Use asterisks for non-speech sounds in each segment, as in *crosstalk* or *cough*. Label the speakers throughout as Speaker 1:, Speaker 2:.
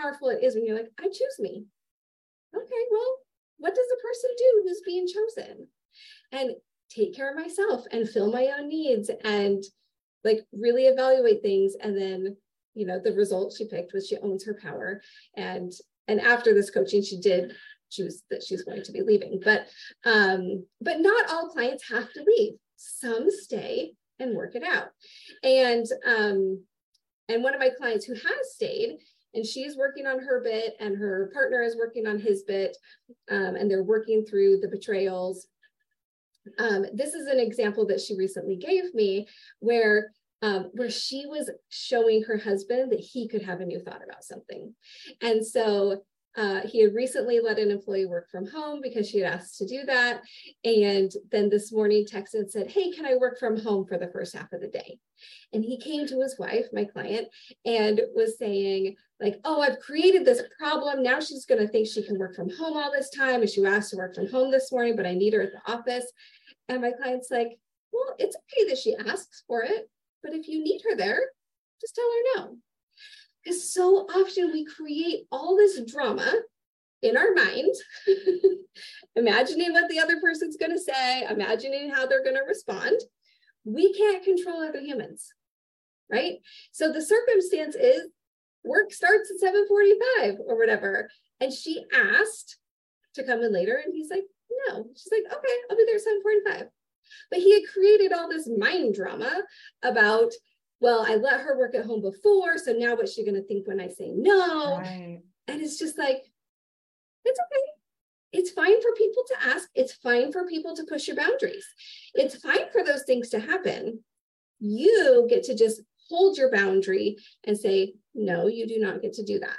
Speaker 1: powerful it is when you're like, I choose me. Okay, well, what does the person do who's being chosen? And take care of myself and fill my own needs and like really evaluate things. And then, you know, the result she picked was she owns her power. And and after this coaching, she did choose that she's going to be leaving. But um, but not all clients have to leave. Some stay and work it out. And um, and one of my clients who has stayed and she's working on her bit and her partner is working on his bit um, and they're working through the betrayals um, this is an example that she recently gave me where um, where she was showing her husband that he could have a new thought about something and so uh, he had recently let an employee work from home because she had asked to do that. And then this morning texted and said, Hey, can I work from home for the first half of the day? And he came to his wife, my client, and was saying, like, oh, I've created this problem. Now she's going to think she can work from home all this time. And she asked to work from home this morning, but I need her at the office. And my client's like, well, it's okay that she asks for it. But if you need her there, just tell her no. Because so often we create all this drama in our mind, *laughs* imagining what the other person's going to say, imagining how they're going to respond. We can't control other humans, right? So the circumstance is work starts at 7:45 or whatever, and she asked to come in later, and he's like, no. She's like, okay, I'll be there at 7:45. But he had created all this mind drama about well, I let her work at home before. So now what's she going to think when I say no? Right. And it's just like, it's okay. It's fine for people to ask. It's fine for people to push your boundaries. It's fine for those things to happen. You get to just hold your boundary and say, no, you do not get to do that.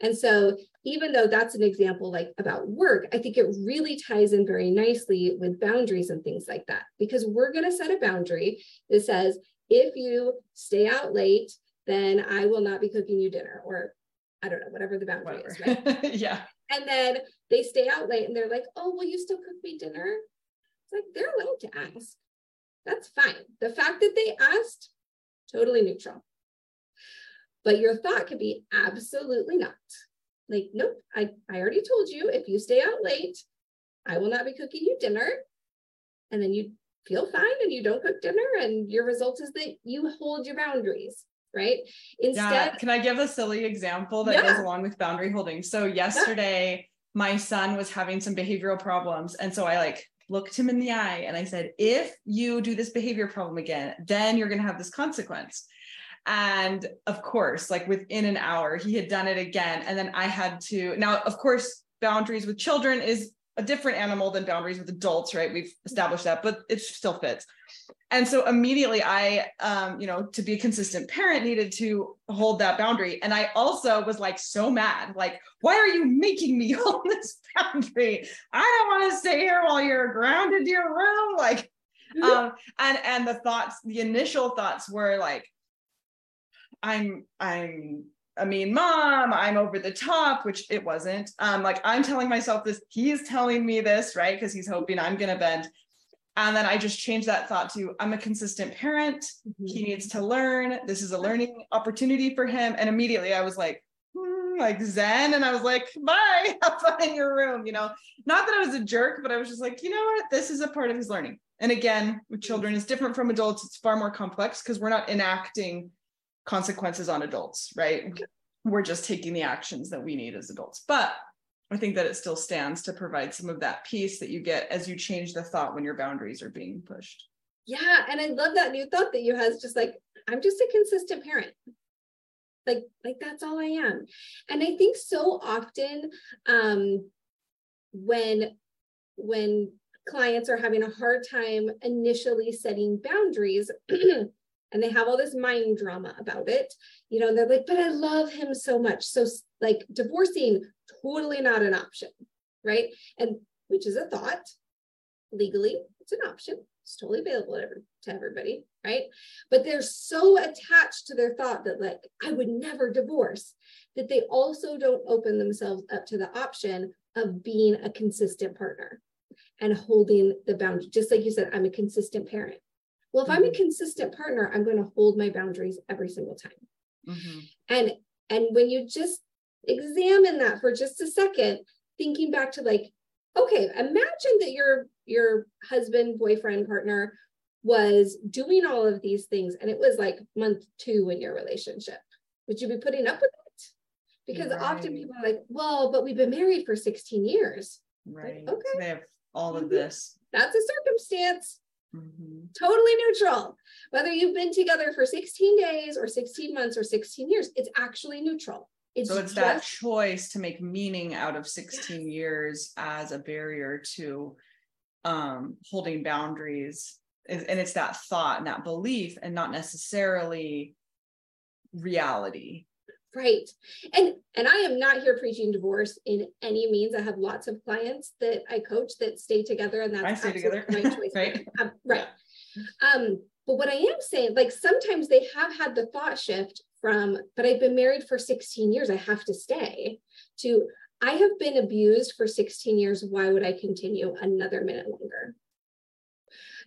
Speaker 1: And so, even though that's an example like about work, I think it really ties in very nicely with boundaries and things like that, because we're going to set a boundary that says, if you stay out late, then I will not be cooking you dinner, or I don't know, whatever the boundary whatever. is,
Speaker 2: right? *laughs* yeah.
Speaker 1: And then they stay out late and they're like, oh, will you still cook me dinner? It's like they're allowed to ask. That's fine. The fact that they asked, totally neutral. But your thought could be absolutely not. Like, nope, I, I already told you if you stay out late, I will not be cooking you dinner. And then you feel fine and you don't cook dinner and your result is that you hold your boundaries right
Speaker 2: instead yeah. can i give a silly example that yeah. goes along with boundary holding so yesterday. My son was having some behavioral problems. And so i like looked him in the eye and i said if you do this behavior problem again then you're going to have this consequence. And of course like within an hour he had done it again. And then i had to now of course boundaries with children is a different animal than boundaries with adults, right? We've established that, but it still fits. And so immediately I, um, you know, to be a consistent parent needed to hold that boundary. And I also was like so mad, like, why are you making me *laughs* hold this boundary? I don't want to stay here while you're grounded to your room. Like, mm-hmm. um, and, and the thoughts, the initial thoughts were like, I'm, I'm a mean mom i'm over the top which it wasn't. Um like i'm telling myself this he's telling me this right? Because he's hoping i'm going to bend. And then i just changed that thought to i'm a consistent parent. Mm-hmm. he needs to learn. This is a learning opportunity for him. And immediately i was like hmm, like zen. And i was like bye *laughs* have fun in your room you know? Not that i was a jerk but i was just like you know what? This is a part of his learning. And again with children is different from adults. It's far more complex because we're not enacting consequences on adults, right? We're just taking the actions that we need as adults. But I think that it still stands to provide some of that peace that you get as you change the thought when your boundaries are being pushed.
Speaker 1: Yeah. And I love that new thought that you has just like, I'm just a consistent parent. Like, like that's all I am. And I think so often um when when clients are having a hard time initially setting boundaries *clears throat* and they have all this mind drama about it you know they're like but i love him so much. So like divorcing totally not an option right? And which is a thought. Legally it's an option. It's totally available to everybody right? But they're so attached to their thought that like i would never divorce that they also don't open themselves up to the option of being a consistent partner and holding the boundary. Just like you said i'm a consistent parent well, if mm-hmm. I'm a mm-hmm. consistent partner, I'm going to hold my boundaries every single time. Mm-hmm. And and when you just examine that for just a second, thinking back to like, okay, imagine that your your husband, boyfriend, partner was doing all of these things and it was like month two in your relationship. Would you be putting up with it? Because right. often people are like, well, but we've been married for 16 years.
Speaker 2: Right. Like, okay. They have all of mm-hmm. this.
Speaker 1: That's a circumstance. Mm-hmm. Totally neutral. Whether you've been together for 16 days or 16 months or 16 years, it's actually neutral.
Speaker 2: It's so it's just, that choice to make meaning out of 16 yes. years as a barrier to um, holding boundaries. And it's that thought and that belief and not necessarily reality
Speaker 1: right. And and i am not here preaching divorce in any means. I have lots of clients that i coach that stay together and that's I stay together. my *laughs* choice. Right. Um, right. Um but what i am saying like sometimes they have had the thought shift from but i've been married for 16 years. I have to stay to i have been abused for 16 years. Why would i continue another minute longer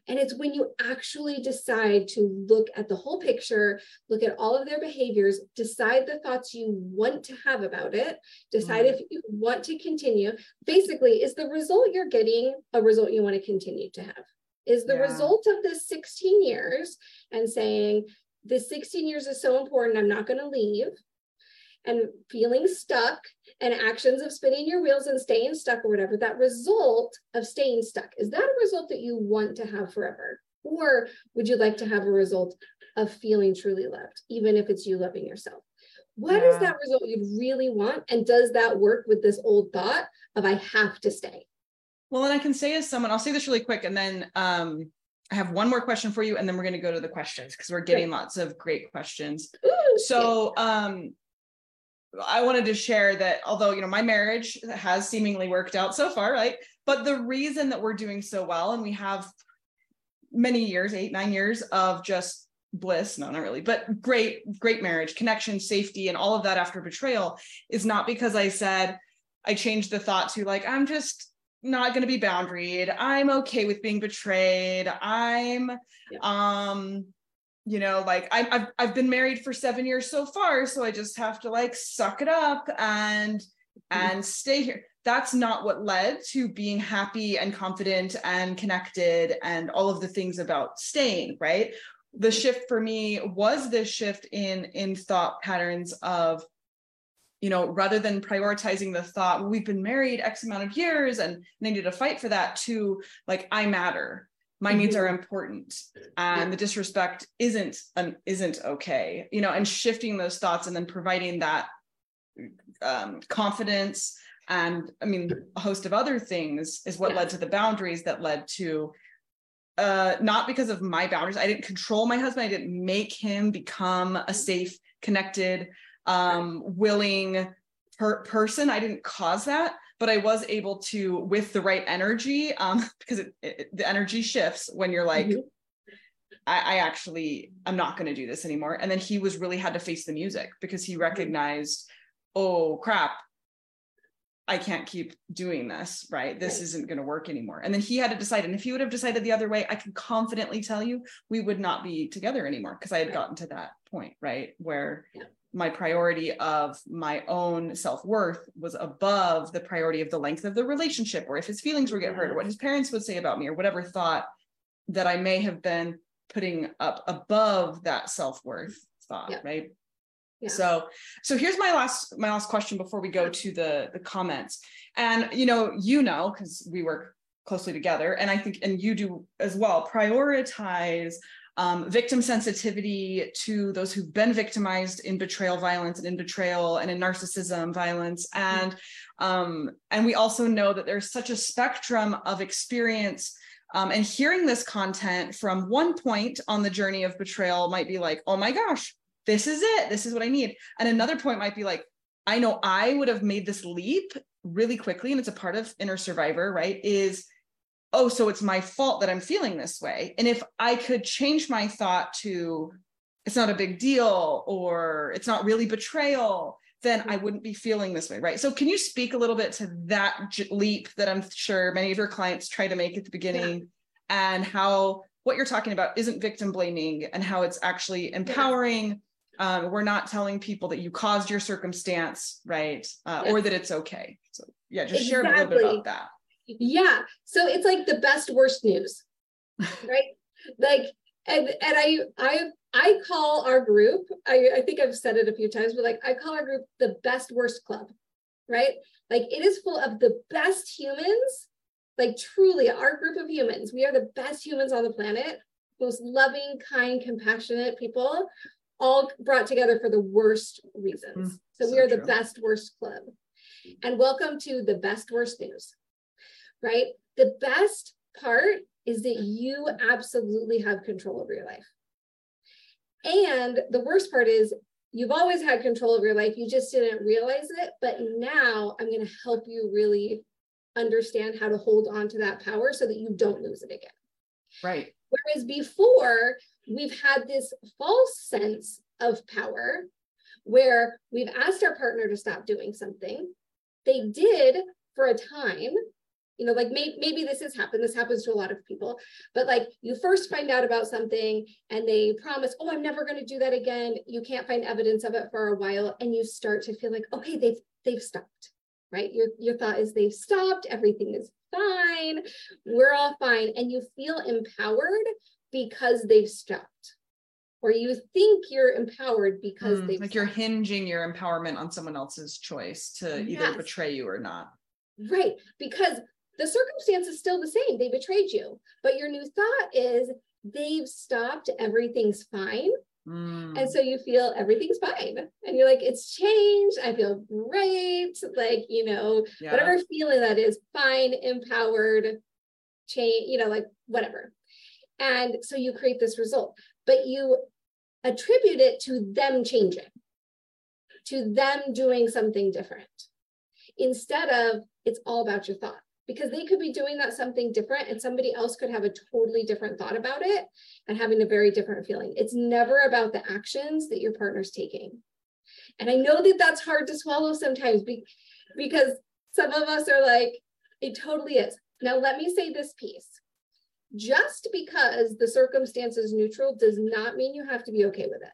Speaker 1: and it's when you actually decide to look at the whole picture, look at all of their behaviors, decide the thoughts you want to have about it, decide mm. if you want to continue. Basically, is the result you're getting a result you want to continue to have? Is the yeah. result of this 16 years and saying, this 16 years is so important, I'm not going to leave and feeling stuck and actions of spinning your wheels and staying stuck or whatever, that result of staying stuck, is that a result that you want to have forever? Or would you like to have a result of feeling truly loved, even if it's you loving yourself? What yeah. is that result you'd really want? And does that work with this old thought of I have to stay?
Speaker 2: Well, and I can say as someone, I'll say this really quick and then um, I have one more question for you, and then we're going to go to the questions because we're getting lots of great questions. Ooh, so, um, I wanted to share that although, you know, my marriage has seemingly worked out so far, right? But the reason that we're doing so well and we have many years, eight, nine years of just bliss, no, not really, but great, great marriage, connection, safety, and all of that after betrayal is not because I said, I changed the thought to like, I'm just not going to be boundaried. I'm okay with being betrayed. I'm, yeah. um, you know like I, I've, I've been married for seven years so far so i just have to like suck it up and mm-hmm. and stay here. That's not what led to being happy and confident and connected and all of the things about staying right? The shift for me was this shift in in thought patterns of you know rather than prioritizing the thought well, we've been married x amount of years and they need to fight for that to like i matter my needs are mm-hmm. important and the disrespect isn't an isn't okay you know and shifting those thoughts and then providing that um, confidence and i mean a host of other things is what yeah. led to the boundaries that led to uh, not because of my boundaries. I didn't control my husband. I didn't make him become a safe connected um, willing per- person. I didn't cause that but I was able to, with the right energy, um, *laughs* because it, it, the energy shifts when you're like, mm-hmm. I, I, actually, I'm not going to do this anymore. And then he was really had to face the music because he recognized, oh crap, I can't keep doing this, right? This isn't going to work anymore. And then he had to decide. And if he would have decided the other way, I can confidently tell you we would not be together anymore because I had gotten to that point, right? Where yeah my priority of my own self-worth was above the priority of the length of the relationship or if his feelings would get hurt or what his parents would say about me or whatever thought that i may have been putting up above that self-worth thought yeah. right yeah. so so here's my last my last question before we go to the the comments and you know you know because we work closely together and i think and you do as well prioritize um, victim sensitivity to those who've been victimized in betrayal violence and in betrayal and in narcissism violence. And um, and we also know that there's such a spectrum of experience um, and hearing this content from one point on the journey of betrayal might be like oh my gosh this is it. This is what i need. And another point might be like i know i would have made this leap really quickly and it's a part of inner survivor right is oh, so it's my fault that I'm feeling this way. And if I could change my thought to, it's not a big deal or it's not really betrayal, then I wouldn't be feeling this way. Right. So, can you speak a little bit to that leap that I'm sure many of your clients try to make at the beginning yeah. and how what you're talking about isn't victim blaming and how it's actually empowering? um, we're not telling people that you caused your circumstance right uh, yes. or that it's okay so yeah just exactly. share a little bit about that
Speaker 1: yeah. So it's like the best worst news *laughs* right? Like and and i i i call our group I, I think i've said it a few times but like i call our group the best worst club right? Like it is full of the best humans like truly our group of humans. We are the best humans on the planet most loving kind compassionate people all brought together for the worst reasons. Mm, so, so, we are true. the best worst club. And welcome to the best worst news right the best part is that you absolutely have control over your life and the worst part is you've always had control of your life you just didn't realize it but now i'm going to help you really understand how to hold on to that power so that you don't lose it again.
Speaker 2: Right.
Speaker 1: Whereas before, we've had this false sense of power where we've asked our partner to stop doing something. They did for a time. You know, like may, maybe this has happened. This happens to a lot of people. But like you first find out about something and they promise, oh, I'm never going to do that again. You can't find evidence of it for a while. And you start to feel like, okay, they've they've stopped right? Your, your thought is they've stopped, everything is fine, we're all fine. And you feel empowered because they've stopped. Or you think you're empowered because mm, they've
Speaker 2: like you're hinging your empowerment on someone else's choice to yes. either betray you or not.
Speaker 1: Right. Because the circumstance is still the same. They betrayed you. But your new thought is they've stopped, everything's fine. Mm. And so you feel everything's fine. And you're like, it's changed. I feel great. Like, you know, yeah. whatever feeling that is, fine, empowered, change, you know, like whatever. And so you create this result, but you attribute it to them changing, to them doing something different. Instead of it's all about your thought because they could be doing that something different and somebody else could have a totally different thought about it and having a very different feeling. It's never about the actions that your partner's taking. And I know that that's hard to swallow sometimes be, because some of us are like, it totally is. Now, let me say this piece. Just because the circumstance is neutral does not mean you have to be okay with it.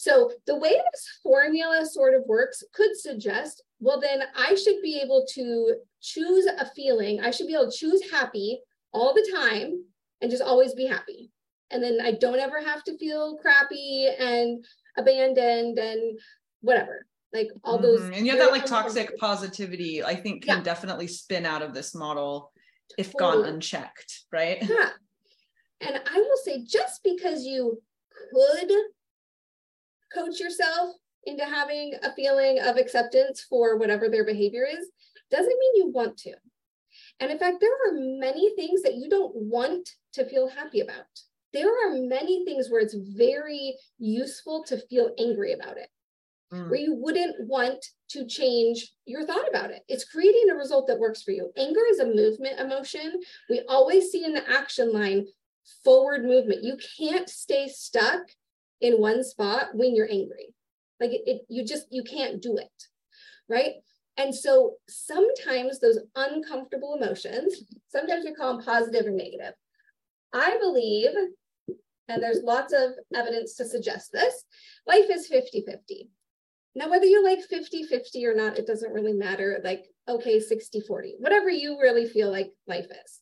Speaker 1: So the way this formula sort of works could suggest, well, then I should be able to choose a feeling. I should be able to choose happy all the time and just always be happy. And then I don't ever have to feel crappy and abandoned and whatever. Like all mm-hmm. those.
Speaker 2: And you have that like toxic positivity, I think can yeah. definitely spin out of this model if totally. gone unchecked, right?
Speaker 1: Yeah. And I will say, just because you could coach yourself into having a feeling of acceptance for whatever their behavior is doesn't mean you want to. And in fact, there are many things that you don't want to feel happy about. There are many things where it's very useful to feel angry about it, mm. where you wouldn't want to change your thought about it. It's creating a result that works for you. Anger is a movement emotion. We always see in the action line forward movement. You can't stay stuck in one spot when you're angry. Like it, it, you just, you can't do it. Right. And so sometimes those uncomfortable emotions, sometimes we call them positive or negative. I believe, and there's lots of evidence to suggest this, life is 50 50. Now, whether you like 50 50 or not, it doesn't really matter. Like, okay, 60 40, whatever you really feel like life is.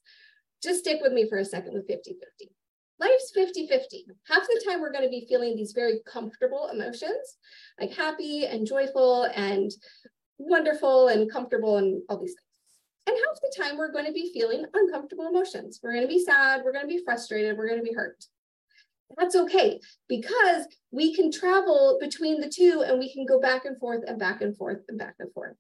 Speaker 1: Just stick with me for a second with 50 50 life's 50 50. Half the time, we're going to be feeling these very comfortable emotions, like happy and joyful and wonderful and comfortable and all these things. And half the time, we're going to be feeling uncomfortable emotions. We're going to be sad, we're going to be frustrated, we're going to be hurt. That's okay because we can travel between the two and we can go back and forth and back and forth and back and forth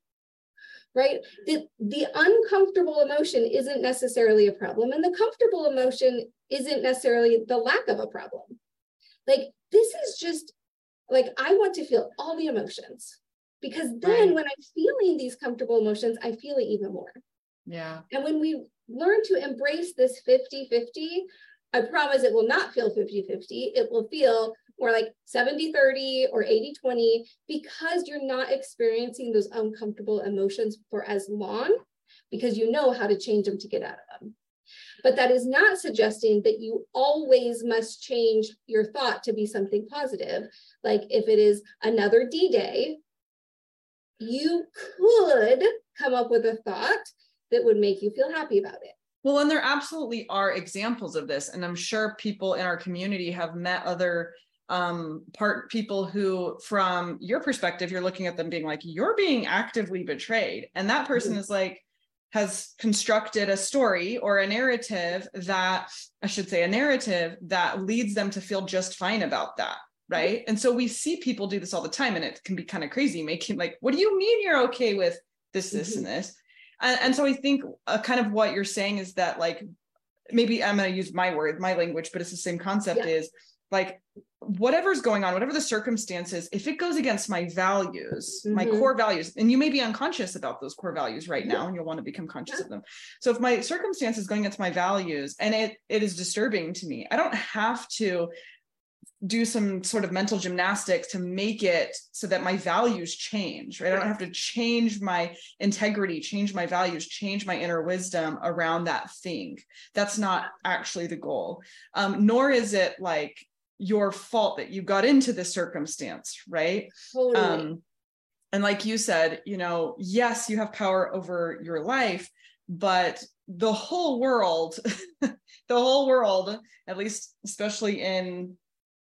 Speaker 1: right? The, the uncomfortable emotion isn't necessarily a problem, and the comfortable emotion isn't necessarily the lack of a problem. Like, this is just like, I want to feel all the emotions because then right. when I'm feeling these comfortable emotions, I feel it even more.
Speaker 2: Yeah.
Speaker 1: And when we learn to embrace this 50 50, I promise it will not feel 50 50. It will feel more like 70 30 or 80 20 because you're not experiencing those uncomfortable emotions for as long because you know how to change them to get out of them. But that is not suggesting that you always must change your thought to be something positive. Like if it is another D Day, you could come up with a thought that would make you feel happy about it.
Speaker 2: Well, and there absolutely are examples of this. And I'm sure people in our community have met other um part people who from your perspective you're looking at them being like you're being actively betrayed and that person mm-hmm. is like has constructed a story or a narrative that I should say a narrative that leads them to feel just fine about that right and so we see people do this all the time and it can be kind of crazy making like what do you mean you're okay with this this mm-hmm. and this and, and, so i think uh, kind of what you're saying is that like maybe i'm going to use my word my language but it's the same concept yeah. is like whatever's going on, whatever the circumstances, if it goes against my values, mm-hmm. my core values, and you may be unconscious about those core values right now, and you'll want to become conscious yeah. of them. So if my circumstance is going against my values and it it is disturbing to me, I don't have to do some sort of mental gymnastics to make it so that my values change right i don't have to change my integrity change my values change my inner wisdom around that thing that's not actually the goal um, nor is it like your fault that you got into this circumstance, right? Totally. Um, and like you said, you know, yes, you have power over your life, but the whole world, *laughs* the whole world, at least especially in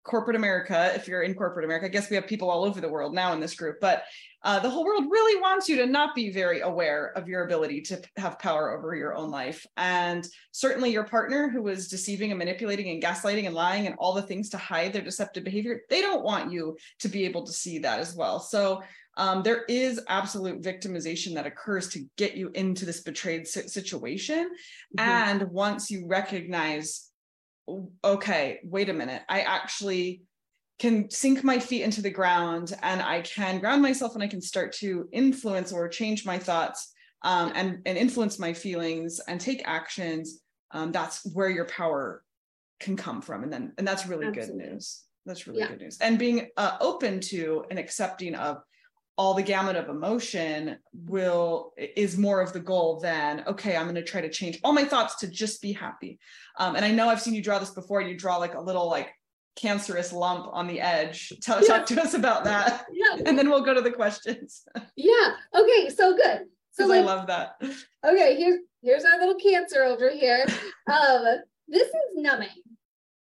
Speaker 2: corporate America, if you're in corporate America, I guess we have people all over the world now in this group, but uh, the whole world really wants you to not be very aware of your ability to have power over your own life. And certainly your partner who is deceiving and manipulating and gaslighting and lying and all the things to hide their deceptive behavior, they don't want you to be able to see that as well. So um, there is absolute victimization that occurs to get you into this betrayed situation. Mm-hmm. And once you recognize, okay, wait a minute, I actually can sink my feet into the ground and I can ground myself and I can start to influence or change my thoughts um, and, and influence my feelings and take actions, um, that's where your power can come from. And then, and that's really Absolutely. good news. That's really yeah. good news. And being uh, open to and accepting of all the gamut of emotion will is more of the goal than okay i'm going to try to change all my thoughts to just be happy um, and i know i've seen you draw this before you draw like a little like cancerous lump on the edge. Tell, Talk to us about that. Yeah. *laughs* And then we'll go to the questions. *laughs*
Speaker 1: Yeah. Okay. So good. So
Speaker 2: like, I love that.
Speaker 1: Okay. Here's here's our little cancer over here. um, this is numbing.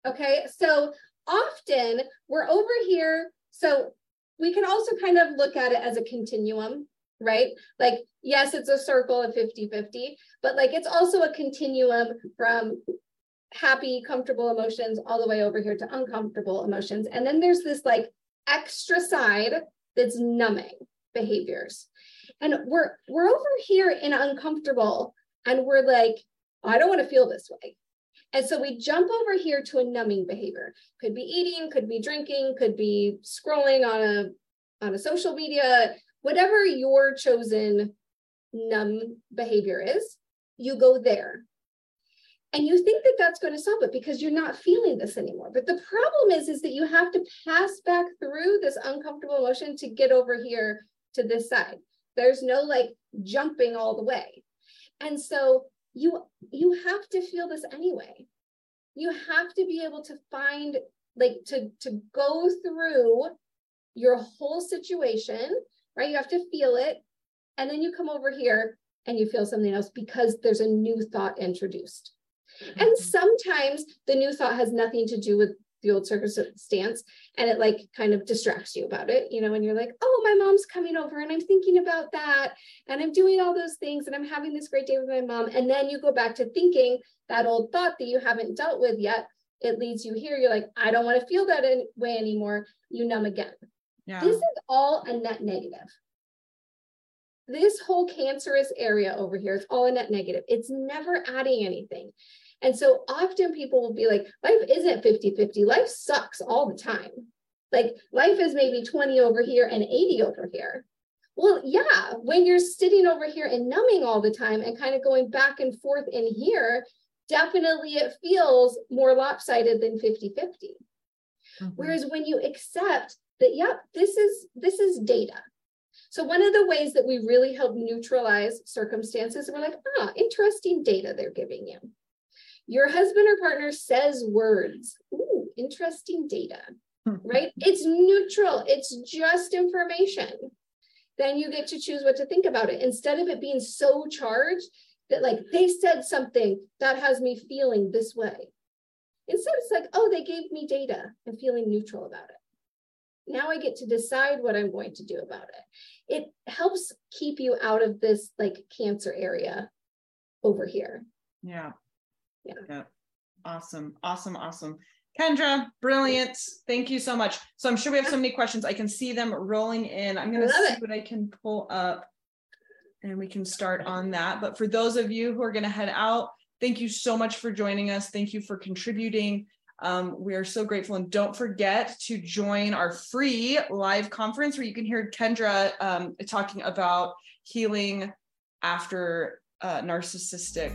Speaker 1: Okay. So often we're over here. So we can also kind of look at it as a continuum, right? Like, yes, it's a circle of 50 50, but like it's also a continuum from happy, comfortable emotions all the way over here to uncomfortable emotions. And then there's this like extra side that's numbing behaviors. And we're we're over here in uncomfortable and we're like, I don't want to feel this way. And so we jump over here to a numbing behavior. Could be eating, could be drinking, could be scrolling on a on a social media, whatever your chosen numb behavior is, you go there. And you think that that's going to solve it because you're not feeling this anymore. But the problem is is that you have to pass back through this uncomfortable emotion to get over here to this side. There's no like jumping all the way. And so you you have to feel this anyway. You have to be able to find like to to go through your whole situation right? You have to feel it. And then you come over here and you feel something else because there's a new thought introduced. And mm-hmm. sometimes the new thought has nothing to do with the old circumstance and it like kind of distracts you about it, you know, and you're like, oh, my mom's coming over and I'm thinking about that and I'm doing all those things and I'm having this great day with my mom. And then you go back to thinking that old thought that you haven't dealt with yet. It leads you here. You're like, I don't want to feel that way anymore. You numb again. Yeah. This is all a net negative. This whole cancerous area over here is all a net negative. It's never adding anything. And so often people will be like, life isn't 50 50, life sucks all the time. Like life is maybe 20 over here and 80 over here. Well, yeah, when you're sitting over here and numbing all the time and kind of going back and forth in here, definitely it feels more lopsided than 50 50. Mm-hmm. Whereas when you accept that, yep, this is this is data. So one of the ways that we really help neutralize circumstances, we're like, ah, interesting data they're giving you. Your husband or partner says words. Ooh, interesting data, hmm. right? It's neutral, it's just information. Then you get to choose what to think about it instead of it being so charged that, like, they said something that has me feeling this way. Instead, it's like, oh, they gave me data. I'm feeling neutral about it. Now I get to decide what I'm going to do about it. It helps keep you out of this like cancer area over here.
Speaker 2: Yeah. Yeah. yeah. Awesome. Awesome. Awesome. Kendra, brilliant. Thank you so much. So I'm sure we have so many questions. I can see them rolling in. I'm going to see it. what I can pull up and we can start on that. But for those of you who are going to head out, thank you so much for joining us. Thank you for contributing. Um, we are so grateful. And don't forget to join our free live conference where you can hear Kendra um, talking about healing after uh, narcissistic